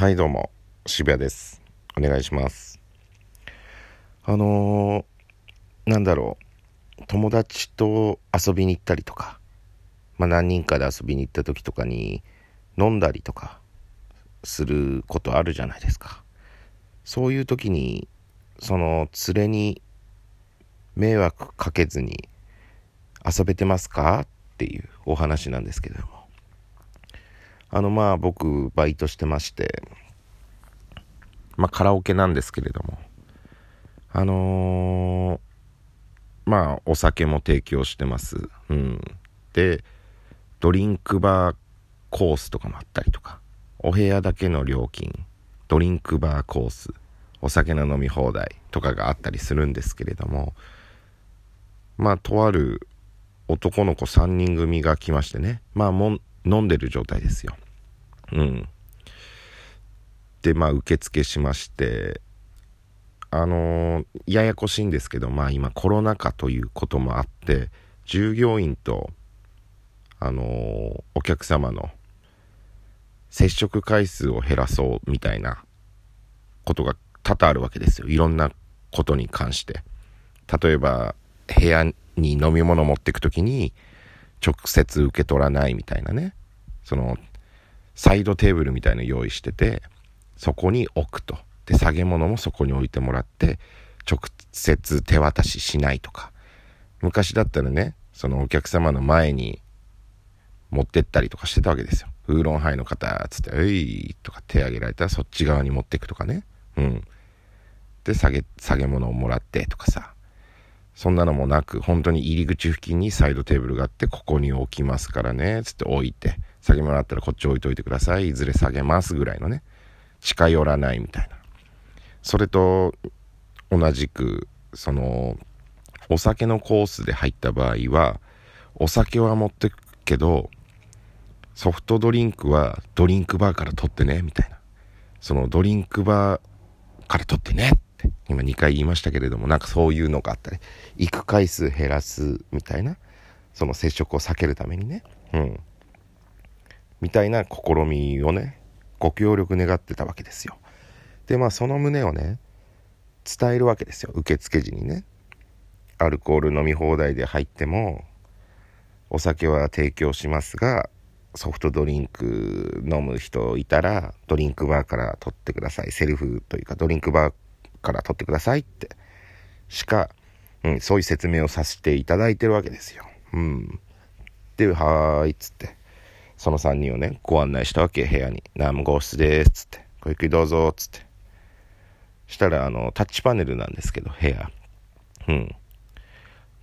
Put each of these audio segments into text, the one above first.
はいどうも渋谷です。お願いします。あのー、なんだろう。友達と遊びに行ったりとかまあ何人かで遊びに行った時とかに飲んだりとかすることあるじゃないですか。そういう時にその連れに迷惑かけずに遊べてますか？っていうお話なんですけども。あのまあ僕バイトしてましてまあカラオケなんですけれどもあのー、まあお酒も提供してます。うん。でドリンクバーコースとかもあったりとかお部屋だけの料金ドリンクバーコースお酒の飲み放題とかがあったりするんですけれどもまあとある男の子3人組が来ましてね。まあも飲んでる状態ですよ。うん。で、まあ、受付しまして、あのー、ややこしいんですけど、まあ今コロナ禍ということもあって、従業員と、あのー、お客様の接触回数を減らそうみたいなことが多々あるわけですよ。いろんなことに関して。例えば、部屋に飲み物持っていく時に、直接受け取らないみたいなね。そのサイドテーブルみたいの用意しててそこに置くと。で下げ物もそこに置いてもらって直接手渡ししないとか。昔だったらねそのお客様の前に持ってったりとかしてたわけですよ。ウーロンハイの方っつって「えい」とか手挙げられたらそっち側に持っていくとかね。うん。で下げ下げ物をもらってとかさ。そんなのもなく、本当に入り口付近にサイドテーブルがあって、ここに置きますからね、つって置いて、下げもらったらこっち置いといてください。いずれ下げますぐらいのね。近寄らないみたいな。それと、同じく、その、お酒のコースで入った場合は、お酒は持ってくけど、ソフトドリンクはドリンクバーから取ってね、みたいな。そのドリンクバーから取ってねって今2回言いましたけれどもなんかそういうのがあったり行く回数減らすみたいなその接触を避けるためにね。うん。みたいな試みをねご協力願ってたわけですよ。でまあその旨をね伝えるわけですよ。受付時にね。アルコール飲み放題で入ってもお酒は提供しますがソフトドリンク飲む人いたらドリンクバーから取ってください。セルフというかドリンクバーから取ってくださいってしか、うん、そういう説明をさせていただいてるわけですよ。うん。で、はーいっつって、その3人をね、ご案内したわけ、部屋に。何号室です、つって。ごゆっくりどうぞ、つって。したら、あの、タッチパネルなんですけど、部屋。うん。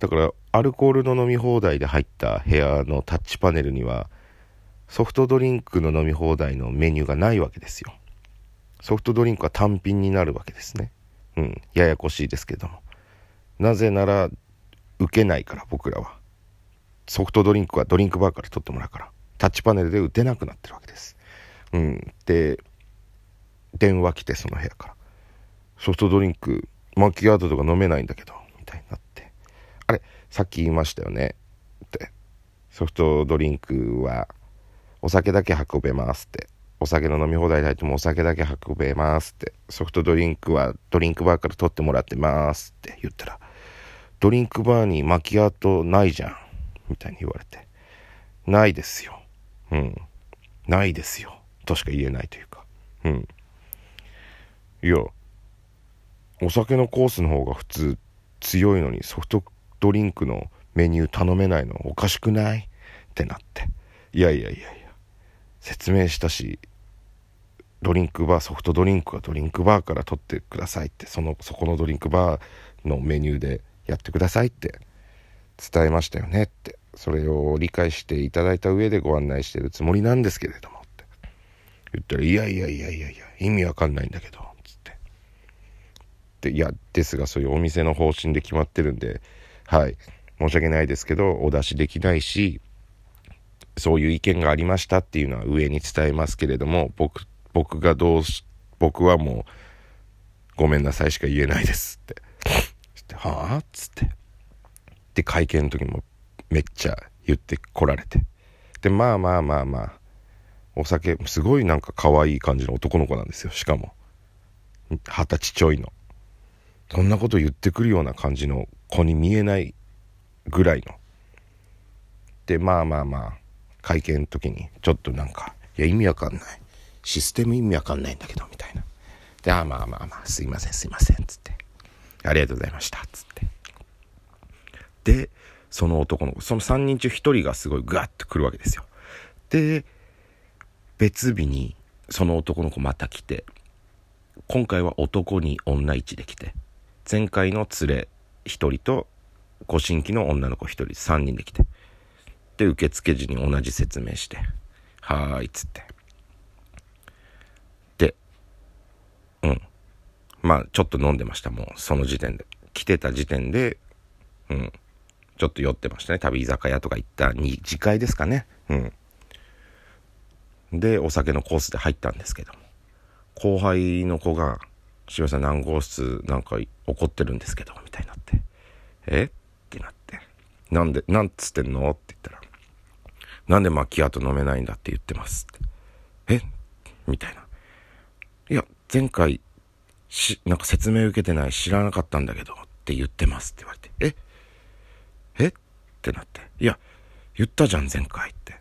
だから、アルコールの飲み放題で入った部屋のタッチパネルには、ソフトドリンクの飲み放題のメニューがないわけですよ。ソフトドリンクは単品になるわけですね。うん、ややこしいですけども。なぜなら、受けないから、僕らは。ソフトドリンクはドリンクバーから取ってもらうから、タッチパネルで打てなくなってるわけです。うん。で、電話来て、その部屋から。ソフトドリンク、マキアートとか飲めないんだけど、みたいになって。あれ、さっき言いましたよね。って。ソフトドリンクは、お酒だけ運べますって。お酒の飲み放題で入ってもお酒だけ運べますって。ソフトドリンクはドリンクバーから取ってもらってますって。言ったらドリンクバーにマキアートないじゃん。みたいに言われて。ないですよ。うん。ないですよ。としか言えないというか。うん。いやお酒のコースの方が普通強いのにソフトドリンクのメニュー頼めないのおかしくない？ってなって。いやいやいやいや。説明したしドリンクバーソフトドリンクはドリンクバーから取ってくださいってそのそこのドリンクバーのメニューでやってくださいって伝えましたよねってそれを理解していただいた上でご案内してるつもりなんですけれどもって。言ったら「いやいやいやいやいや意味わかんないんだけど」つって。でいやですがそういうお店の方針で決まってるんではい。申し訳ないですけどお出しできないしそういう意見がありましたっていうのは上に伝えますけれども、僕、僕がどうし、僕はもう、ごめんなさいしか言えないですって。はあっつって。で、会見の時もめっちゃ言ってこられて。で、まあまあまあまあ、お酒、すごいなんか可愛い感じの男の子なんですよ、しかも。二十歳ちょいの。そんなこと言ってくるような感じの子に見えないぐらいの。で、まあまあまあ、会見の時に、ちょっとなんか、いや、意味わかんない。システム意味わかんないんだけど、みたいな。で、あまあまあまあ、すいません、すいません、つって。ありがとうございました、つって。で、その男の子、その3人中1人がすごいグワッと来るわけですよ。で、別日にその男の子また来て、今回は男に女1で来て、前回の連れ1人とご新規の女の子1人3人で来て、で、受付時に同じ説明して、はーい、っつって。で、うん。まあ、ちょっと飲んでました、もう、その時点で。来てた時点で、うん。ちょっと酔ってましたね。旅居酒屋とか行った二次会ですかね。うん。で、お酒のコースで入ったんですけども。後輩の子が、渋谷さん何号室なんか怒ってるんですけど、みたいになって。え？ってなって。なんで、なんつってんの？って言ったら。なんでマキアート飲めないんだって言ってます。え？みたいな。いや、前回、し、なんか説明受けてない知らなかったんだけどって言ってますって言われて。え？え？ってなって。いや、言ったじゃん、前回って。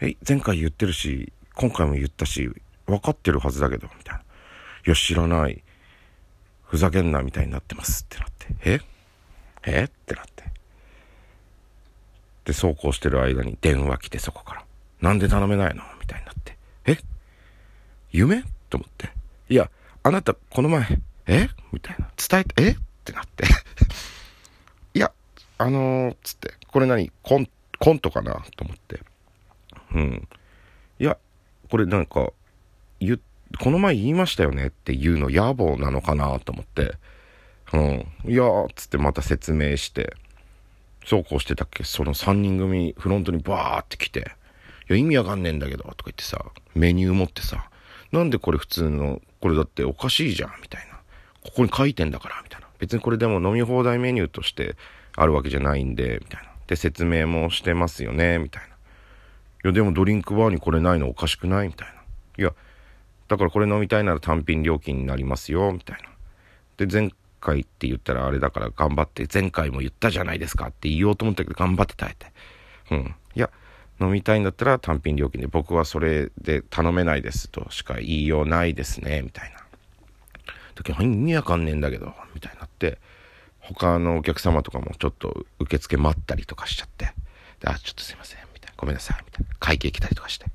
え、前回言ってるし、今回も言ったし、分かってるはずだけど、みたいな。いや、知らない。ふざけんな、みたいになってますってなって。え？え？ってなって。で、走行してる間に電話来てそこから。なんで頼めないのみたいになって。え？夢？と思って。いや、あなた、この前、え？みたいな。伝えて、え？ってなって いや、あのー、つって、これ何？コン、コントかな？と思って。うん。いや、これなんか、言、この前言いましたよね？っていうの野暮なのかな？と思って。うん。いやー、つってまた説明して。そうこうしてたっけ？その3人組フロントにバーって来て。いや、意味わかんねえんだけど、とか言ってさ、メニュー持ってさ、なんでこれ普通の、これだっておかしいじゃん、みたいな。ここに書いてんだから、みたいな。別にこれでも飲み放題メニューとしてあるわけじゃないんで、みたいな。で、説明もしてますよね、みたいな。いや、でもドリンクバーにこれないのおかしくない？みたいな。いや、だからこれ飲みたいなら単品料金になりますよ、みたいな。で、前回って言ったらあれだから頑張って、前回も言ったじゃないですかって言おうと思ったけど頑張って耐えて。うん。いや、飲みたいんだったら単品料金で僕はそれで頼めないですとしか言いようないですね、みたいな。時は意味わかんねえんだけど、みたいになって、他のお客様とかもちょっと受付待ったりとかしちゃって、であ、ちょっとすいません、みたいな。ごめんなさい、みたいな。会計来たりとかして。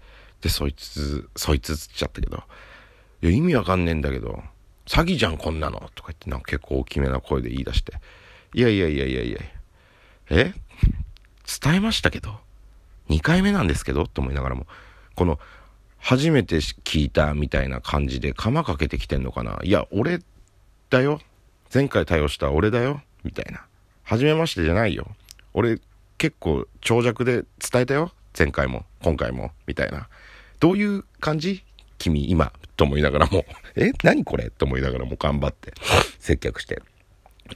で、そいつ、そいつつっちゃったけど、いや、意味わかんねえんだけど、詐欺じゃん、こんなのとか言って、なんか結構大きめな声で言い出して、いやいやいやいやいや、え？伝えましたけど2回目なんですけどと思いながらも、この、初めて聞いたみたいな感じで釜かけてきてんのかないや、俺だよ。前回対応した俺だよ。みたいな。初めましてじゃないよ。俺結構長尺で伝えたよ。前回も、今回も。みたいな。どういう感じ？君、今。と思いながらも、え何これと思いながらも頑張って接客して。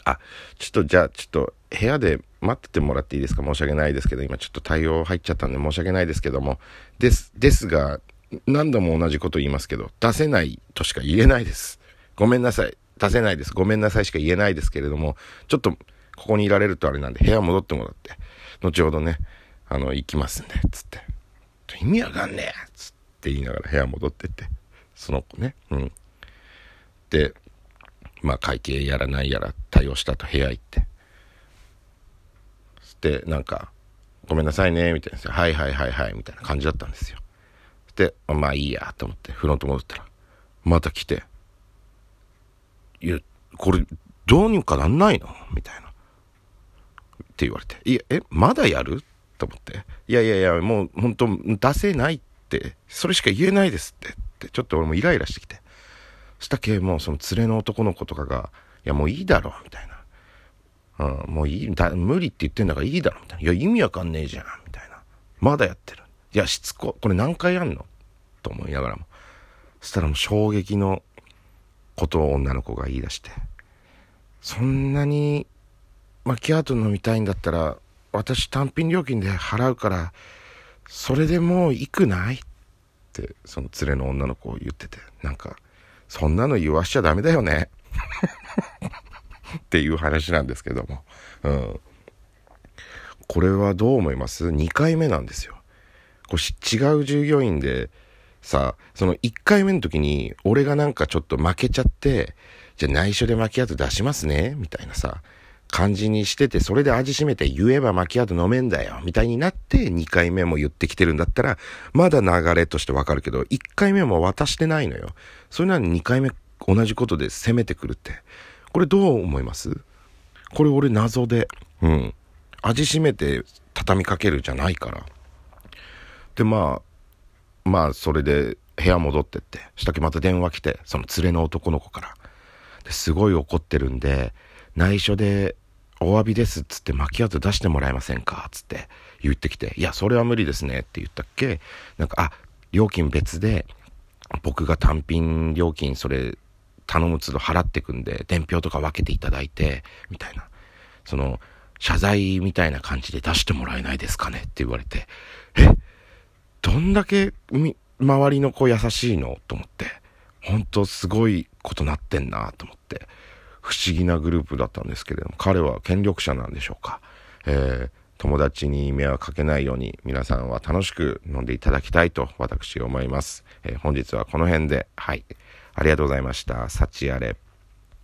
あ、ちょっとじゃあ、ちょっと部屋で待っててもらっていいですか？申し訳ないですけど、今ちょっと対応入っちゃったんで申し訳ないですけども、です、ですが、何度も同じこと言いますけど、出せないとしか言えないです。ごめんなさい。出せないです。ごめんなさいしか言えないですけれども、ちょっと、ここにいられるとあれなんで、部屋戻ってもらって、後ほどね、あの、行きますんで、つって。意味わかんねえつって言いながら部屋戻ってって、その子ね、うん。で、まあ会計やらないやら対応したと部屋行って。で、なんか、ごめんなさいね、みたいな。はいはいはいはい、みたいな感じだったんですよ。で、まあいいや、と思ってフロント戻ったら、また来て、いや、これ、どうにかなんないの？みたいな。って言われて、いや、え、まだやる？と思って、いやいやいや、もう本当出せないって、それしか言えないですって、ってちょっと俺もイライラしてきて。したけ、もうその連れの男の子とかが、いやもういいだろ、みたいな。うん、もういい、だ無理って言ってんだからいいだろ、みたいな。いや、意味わかんねえじゃん、みたいな。まだやってる。いや、しつこ、これ何回やんの？と思いながらも。そしたらもう衝撃のことを女の子が言い出して。そんなにマキアート飲みたいんだったら、私単品料金で払うから、それでもう行くない？っってその連れの女の子を言っててなんかそんなの言わしちゃダメだよね。っていう話なんですけども、うん、これはどう思います ?2 回目なんですよ。こう違う従業員でさその1回目の時に俺がなんかちょっと負けちゃってじゃあ内緒でマキアート出しますねみたいなさ。感じにしてて、それで味しめて言えばマキアート飲めんだよ、みたいになって2回目も言ってきてるんだったら、まだ流れとしてわかるけど、1回目も渡してないのよ。それなのに2回目同じことで攻めてくるって。これどう思います？これ俺謎で、うん。味しめて畳みかけるじゃないから。で、まあ、まあ、それで部屋戻ってって、したっけまた電話来て、その連れの男の子から。すごい怒ってるんで、内緒でお詫びですっつってマキアート出してもらえませんか？っつって言ってきて、いや、それは無理ですねって言ったっけ？なんか、あ、料金別で、僕が単品料金それ頼む都度払ってくんで、伝票とか分けていただいて、みたいな。その、謝罪みたいな感じで出してもらえないですかね？って言われて、え？どんだけみ、周りの子優しいの？と思って、本当すごいことなってんなと思って。不思議なグループだったんですけれども、彼は権力者なんでしょうか。えー、友達に迷惑かけないように皆さんは楽しく飲んでいただきたいと私思います。えー、本日はこの辺で、はい。ありがとうございました。幸あれ。